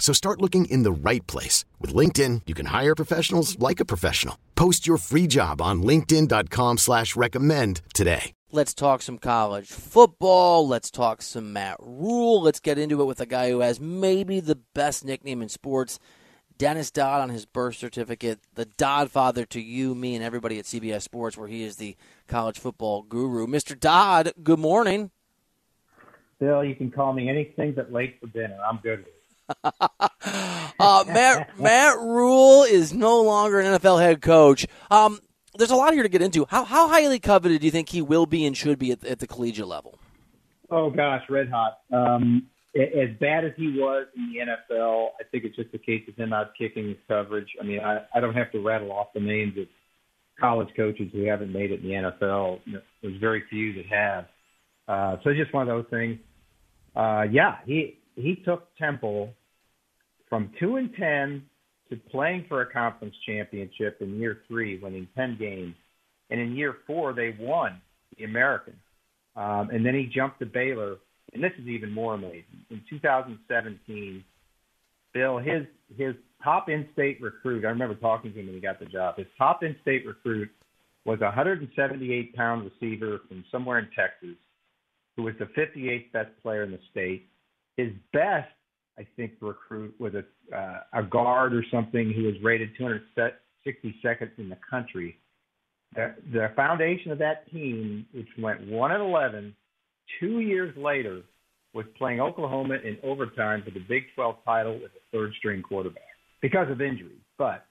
So start looking in the right place. With LinkedIn, you can hire professionals like a professional. Post your free job on linkedin.com slash recommend today. Let's talk some college football. Let's talk some Matt Rhule. Let's get into it with a guy who has maybe the best nickname in sports. Dennis Dodd on his birth certificate, the Dodd father to you, me, and everybody at CBS Sports, where he is the college football guru. Mr. Dodd, good morning. Bill, you can call me anything but late for dinner. I'm good uh, Matt Matt Rhule is no longer an NFL head coach. Um, there's a lot here to get into. How how highly coveted do you think he will be and should be at, at the collegiate level? Oh gosh, red hot. Um, as bad as he was in the NFL, I think it's just a case of him out kicking his coverage. I mean, I, I don't have to rattle off the names of college coaches who haven't made it in the NFL. There's very few that have. Uh, so it's just one of those things. Uh, yeah, he he took Temple from two and ten to playing for a conference championship in year three, winning ten games, and in year four they won the American. Um, and then he jumped to Baylor, and this is even more amazing. In 2017, Bill, his his top in-state recruit. I remember talking to him when he got the job. His top in-state recruit was a 178 pound receiver from somewhere in Texas, who was the 58th best player in the state. His best, I think, recruit was a uh, a guard or something who was rated 262nd in the country. The, the foundation of that team, which went one and 11, two years later, was playing Oklahoma in overtime for the Big 12 title with a third string quarterback because of injuries. But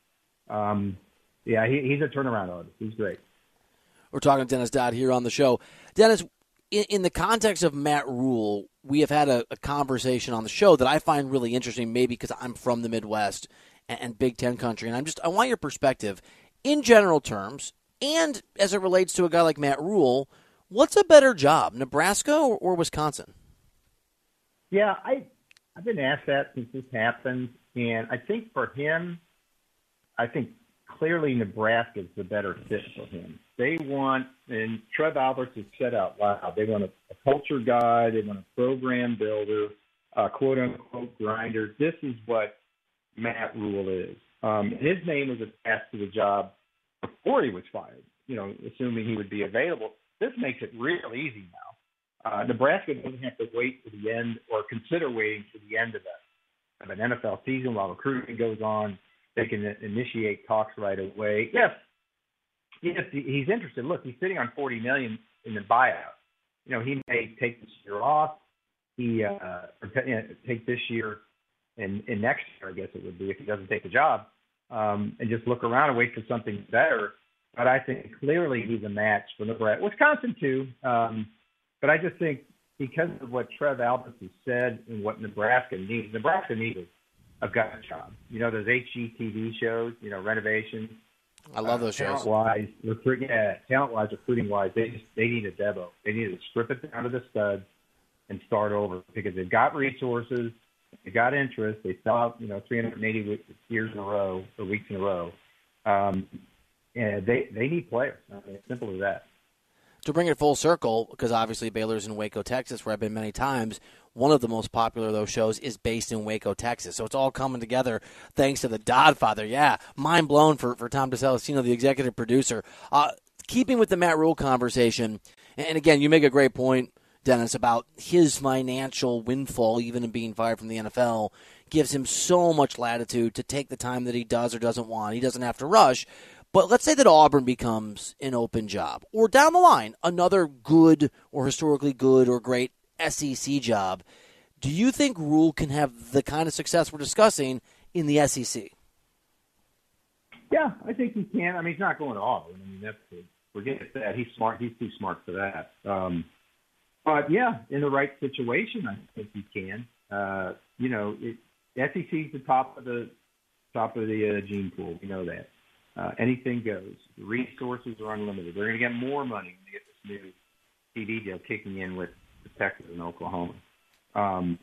um, yeah, he, he's a turnaround artist. He's great. We're talking to Dennis Dodd here on the show. Dennis, in, in the context of Matt Rhule, we have had a, a, conversation on the show that I find really interesting, maybe because I'm from the Midwest and, and Big Ten country, and I'm just I want your perspective in general terms, and as it relates to a guy like Matt Rhule, What's a better job, Nebraska or, or Wisconsin? Yeah, I I've been asked that since this happened, and I think for him, I think clearly Nebraska is the better fit for him. They want, and Trev Alberts has said out loud, they want a, a culture guy, they want a program builder, a quote unquote grinder. This is what Matt Rhule is. Um, his name was attached to the job before he was fired, you know, assuming he would be available. This makes it real easy now. Uh, Nebraska doesn't have to wait to the end or consider waiting to the end of, a, of an NFL season while recruiting goes on they can initiate talks right away. Yes, yes, he's interested. Look, he's sitting on forty million in the buyout. You know, he may take this year off. He uh, take this year and, and next year, I guess it would be if he doesn't take the job, um, and just look around and wait for something better. But I think clearly he's a match for Nebraska, Wisconsin too. Um, but I just think because of what Trev Alberts has said and what Nebraska needs, Nebraska needs I've got a job. You know those HGTV shows, you know, renovation. I love those uh, shows. Talent wise, recruiting, yeah, talent wise, recruiting wise, they just they need a Debo. They need to strip it down to the studs and start over because they've got resources, they got interest. They saw you know 380 weeks, years in a row or weeks in a row, um, and they they need players. I mean, simple as that to bring it full circle, because obviously Baylor's in Waco, Texas, where I've been many times. One of the most popular of those shows is based in Waco, Texas. So it's all coming together thanks to the Dodfather. Yeah, mind blown for, for Tom DeCelestino, the executive producer. Uh, keeping with the Matt Rhule conversation, and again, you make a great point, Dennis, about his financial windfall, even in being fired from the NFL, gives him so much latitude to take the time that he does or doesn't want. He doesn't have to rush. But let's say that Auburn becomes an open job, or down the line, another good or historically good or great SEC job. Do you think Rhule can have the kind of success we're discussing in the SEC? Yeah, I think he can. I mean, he's not going to Auburn. I mean, that's the, forget that. He's smart. He's too smart for that. Um, but yeah, in the right situation, I think he can. Uh, you know, it, SEC's the top of the top of the uh, gene pool. We know that. Uh, anything goes. The resources are unlimited. They're going to get more money when they get this new TV deal kicking in with Texas and Oklahoma. Um,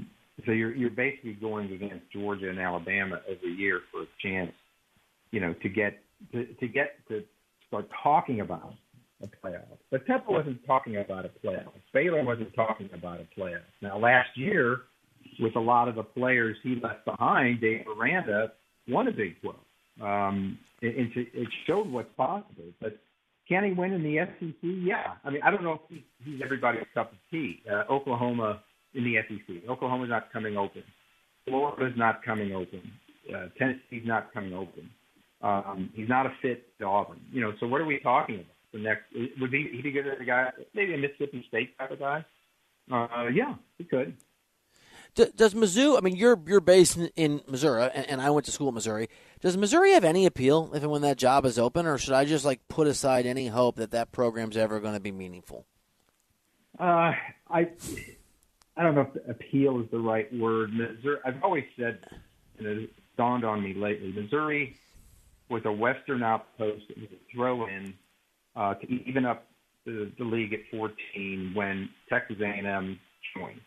so you're you're basically going against Georgia and Alabama every year for a chance, you know, to get to, to get to start talking about a playoff. But Temple wasn't talking about a playoff. Baylor wasn't talking about a playoff. Now last year, with a lot of the players he left behind, Dave Aranda won a Big 12. Um, it, it, it showed what's possible. But can he win in the SEC? Yeah. I mean, I don't know if he's everybody's cup of tea. Uh, Oklahoma in the SEC. Oklahoma's not coming open. Florida's not coming open. Uh, Tennessee's not coming open. Um, he's not a fit to Auburn. You know, so what are we talking about? The next would he he be good as a guy, maybe a Mississippi State type of guy? Uh, yeah, he could. Does Mizzou? I mean, you're you're based in, in Missouri, and, and, I went to school in Missouri. Does Missouri have any appeal if and when that job is open, or should I just like put aside any hope that that program's ever going to be meaningful? Uh, I I don't know if appeal is the right word. Missouri, I've always said, and it dawned on me lately, Missouri was a Western outpost that was a throw in uh, to even up the, the league at 14 when Texas A&M joined.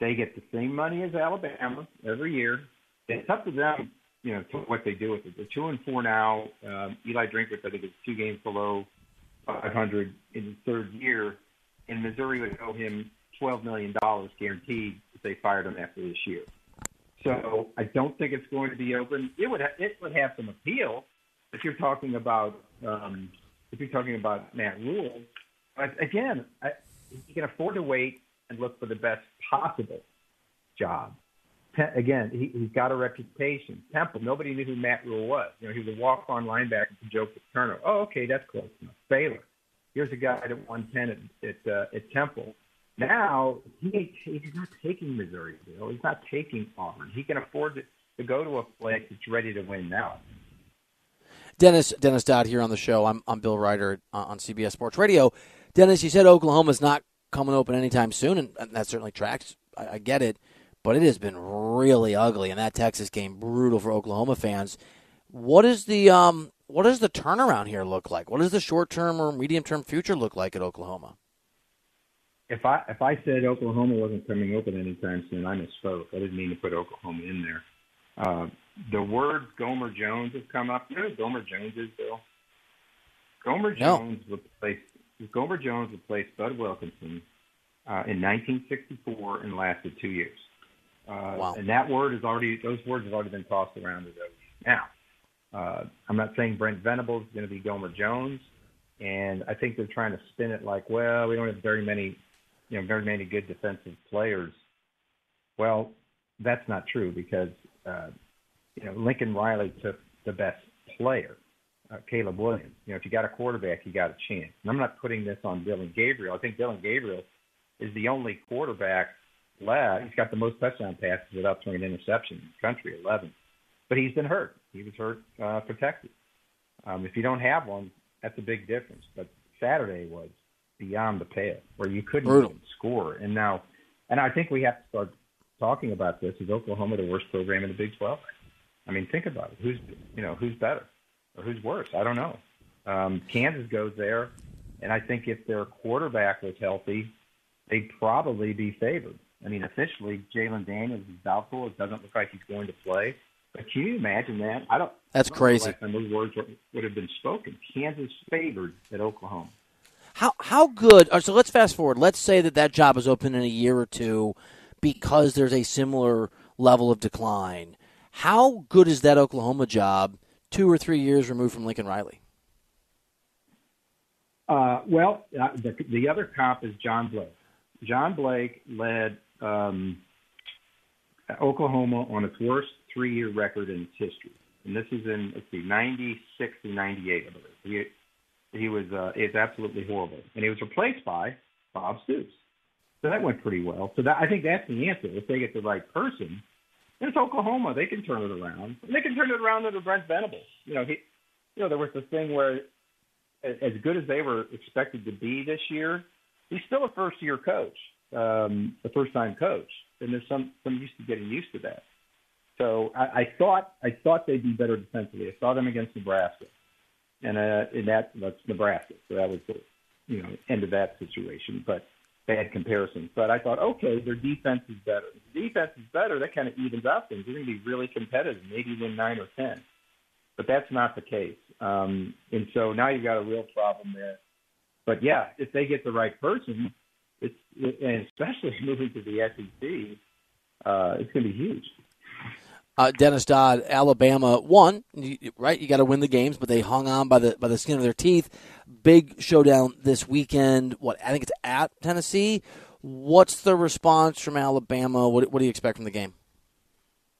They get the same money as Alabama every year. It's up to them, you know, to what they do with it. They're two and four now. Um, Eli Drinkwitz, I think, is two games below 500 in his third year, and Missouri would owe him 12 million dollars guaranteed if they fired him after this year. So I don't think it's going to be open. It would ha- it would have some appeal if you're talking about um, if you're talking about Matt Rhule. But again, I, he can afford to wait and look for the best possible job. Again, he, he's got a reputation. Temple, nobody knew who Matt Rhule was. You know, he was a walk-on linebacker for Joe Paterno. Oh, okay, that's close enough. Baylor, here's a guy that won ten at at, uh, at Temple. Now he he's not taking Missouri, Bill. He's not taking Auburn. He can afford to, to go to a place that's ready to win now. Dennis Dennis Dodd here on the show. I'm I'm Bill Ryder on CBS Sports Radio. Dennis, you said Oklahoma's not coming open anytime soon, and, and that certainly tracks. I, I, get it, but it has been really ugly, and that Texas game brutal for Oklahoma fans. What is the um what does the turnaround here look like? What does the short term or medium term future look like at Oklahoma? If I if I said Oklahoma wasn't coming open anytime soon, I misspoke. I didn't mean to put Oklahoma in there. Uh, the word Gomer Jones has come up. You know who Gomer Jones is, Bill? Gomer no. Jones replaced Gomer Jones replaced Bud Wilkinson uh, in 1964 and lasted two years. Uh, wow. And that word is already; those words have already been tossed around as Now, uh, I'm not saying Brent Venables is going to be Gomer Jones, and I think they're trying to spin it like, well, we don't have very many, you know, very many good defensive players. Well, that's not true because uh, you know, Lincoln Riley took the best player, uh, Caleb Williams. You know, if you got a quarterback, you got a chance. And I'm not putting this on Dillon Gabriel. I think Dillon Gabriel is the only quarterback left. He's got the most touchdown passes without throwing an interception in the country, 11. But he's been hurt. He was hurt uh, for Texas. Um, if you don't have one, that's a big difference. But Saturday was beyond the pale, where you couldn't even score. And now, and I think we have to start talking about this. Is Oklahoma the worst program in the Big 12? I mean, think about it. Who's you know who's better or who's worse? I don't know. Um, Kansas goes there, and I think if their quarterback was healthy, they'd probably be favored. I mean, officially, Jalon Daniels is doubtful. It doesn't look like he's going to play. But can you imagine that? I don't. That's I don't crazy. And those words would have been spoken. Kansas favored at Oklahoma. How how good? Uh, so let's fast forward. Let's say that that job is open in a year or two, because there's a similar level of decline. How good is that Oklahoma job two or three years removed from Lincoln Riley? Uh, well, uh, the, the other comp is John Blake. John Blake led um, Oklahoma on its worst three-year record in its history. and this is in let's see, '96 to '98, I believe. He he was uh, it's absolutely horrible, and he was replaced by Bob Stoops. So that went pretty well. So that I think that's the answer. If they get the right person, and it's Oklahoma, they can turn it around. And they can turn it around under Brent Venables. You know, he, you know, there was this thing where, as good as they were expected to be this year, he's still a first year coach, um, a first time coach, and there's some some used to getting used to that. So I, I thought I thought they'd be better defensively. I saw them against Nebraska, and uh, and that that's Nebraska. So that was the you know end of that situation. But bad comparisons. But I thought, okay, their defense is better. If the defense is better, that kind of evens out things. They're going to be really competitive, maybe win nine or ten. But that's not the case. Um, and so now you've got a real problem there. But yeah, if they get the right person, it's and especially moving to the SEC, uh, it's going to be huge. Uh, Dennis Dodd, Alabama won. Right, you got to win the games, but they hung on by the by the skin of their teeth. Big showdown this weekend. What I think it's at Tennessee. What's the response from Alabama? What, what do you expect from the game?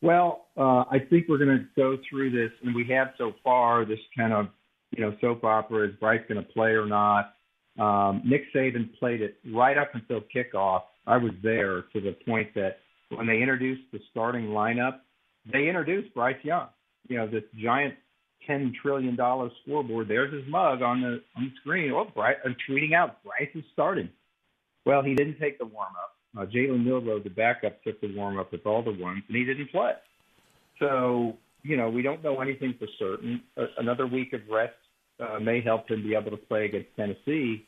Well, uh, I think we're going to go through this, and we have so far this kind of you know soap opera: is Bryce going to play or not? Um, Nick Saban played it right up until kickoff. I was there to the point that when they introduced the starting lineup they introduced Bryce Young. You know, this giant ten trillion dollar scoreboard. There's his mug on the on the screen. Oh, Bryce! I'm tweeting out Bryce is starting. Well, he didn't take the warm up. Uh, Jalen Milroe, the backup, took the warm up with all the ones, and he didn't play. So you know, we don't know anything for certain. Uh, another week of rest uh, may help him be able to play against Tennessee.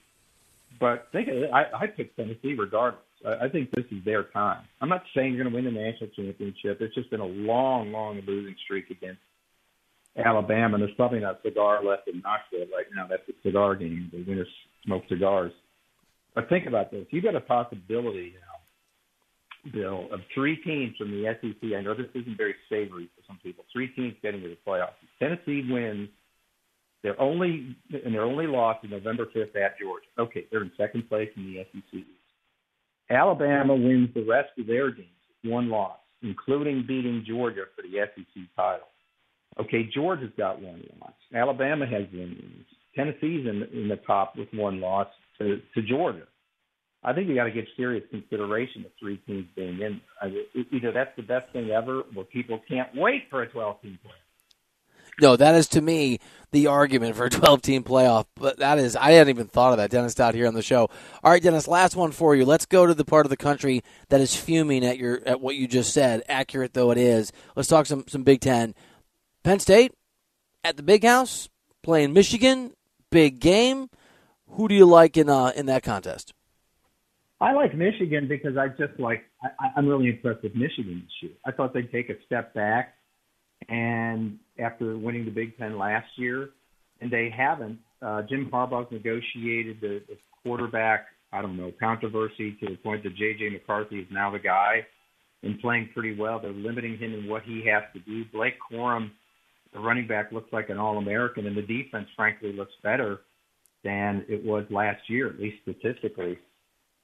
But think of it, I, I picked Tennessee regardless. I think this is their time. I'm not saying you're going to win the national championship. It's just been a long, long losing streak against Alabama. And there's probably not a cigar left in Knoxville right now. That's a cigar game. The winners smoke cigars. But think about this. You've got a possibility now, Bill, of three teams from the SEC. I know this isn't very savory for some people. Three teams getting to the playoffs. Tennessee wins. They're only and their only loss is November 5th at Georgia. Okay, they're in second place in the SEC. Alabama wins the rest of their games, one loss, including beating Georgia for the SEC title. Okay, Georgia's got one loss. Alabama has one loss. Tennessee's in, in the top with one loss to, to Georgia. I think you got to give serious consideration to three teams being in. Uh, either that's the best thing ever, or people can't wait for a 12 team play. No, that is to me the argument for a 12 team playoff. But that is, I hadn't even thought of that. Dennis Dodd here on the show. All right, Dennis, last one for you. Let's go to the part of the country that is fuming at your at what you just said, accurate though it is. Let's talk some some Big Ten. Penn State at the Big House playing Michigan. Big game. Who do you like in uh, in that contest? I like Michigan because I just like I, I'm really impressed with Michigan this year. I thought they'd take a step back and after winning the Big Ten last year, and they haven't. Uh, Jim Harbaugh negotiated the, the quarterback, I don't know, controversy to the point that J.J. McCarthy is now the guy and playing pretty well. They're limiting him in what he has to do. Blake Corum, the running back, looks like an All-American, and the defense, frankly, looks better than it was last year, at least statistically.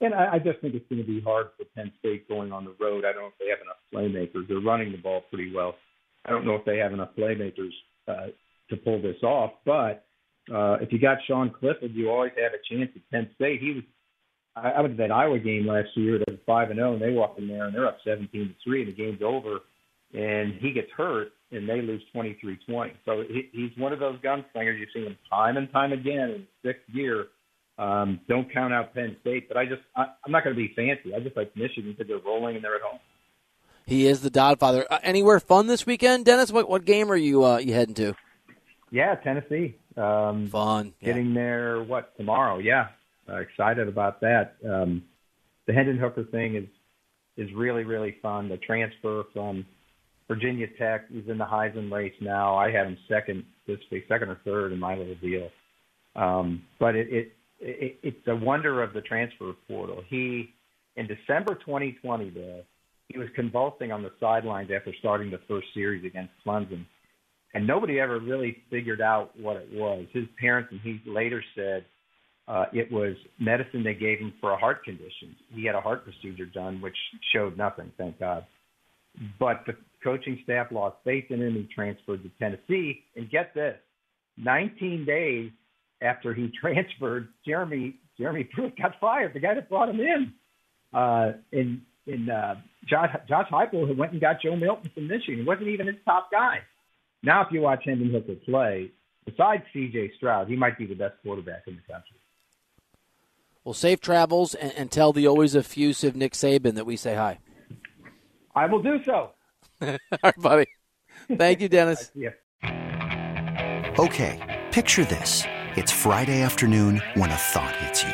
And I, I just think it's going to be hard for Penn State going on the road. I don't know if they have enough playmakers. They're running the ball pretty well. I don't know if they have enough playmakers uh, to pull this off, but uh, if you got Sean Clifford, you always have a chance at Penn State. He was I, I went to that Iowa game last year. They were five and zero, and they walk in there and they're up seventeen to three, and the game's over. And he gets hurt, and they lose twenty three twenty. So he, he's one of those gunslingers you've seen him time and time again in sixth year. Um, don't count out Penn State, but I just I, I'm not going to be fancy. I just like Michigan because they're rolling and they're at home. He is the Dodfather. Uh, anywhere fun this weekend, Dennis? What what game are you uh, you heading to? Yeah, Tennessee. Um, fun. Yeah. Getting there what tomorrow? Yeah, uh, excited about that. Um, the Hendon Hooker thing is is really really fun. The transfer from Virginia Tech is in the Heisman race now. I have him second this week, second or third in my little deal. Um, but it, it, it it's a wonder of the transfer portal. He in December 2020, Bill, he was convulsing on the sidelines after starting the first series against Clemson. And nobody ever really figured out what it was. His parents and he later said uh, it was medicine they gave him for a heart condition. He had a heart procedure done, which showed nothing, thank God. But the coaching staff lost faith in him. He transferred to Tennessee. And get this 19 days after he transferred, Jeremy Jeremy Pruitt got fired, the guy that brought him in. Uh, and and uh, Josh, Josh Heupel went and got Joe Milton from Michigan. He wasn't even his top guy. Now, if you watch Hendon Hooker play, besides C.J. Stroud, he might be the best quarterback in the country. Well, safe travels and, and tell the always effusive Nick Saban that we say hi. I will do so. All right, buddy. Thank you, Dennis. yeah. Okay, picture this. It's Friday afternoon when a thought hits you.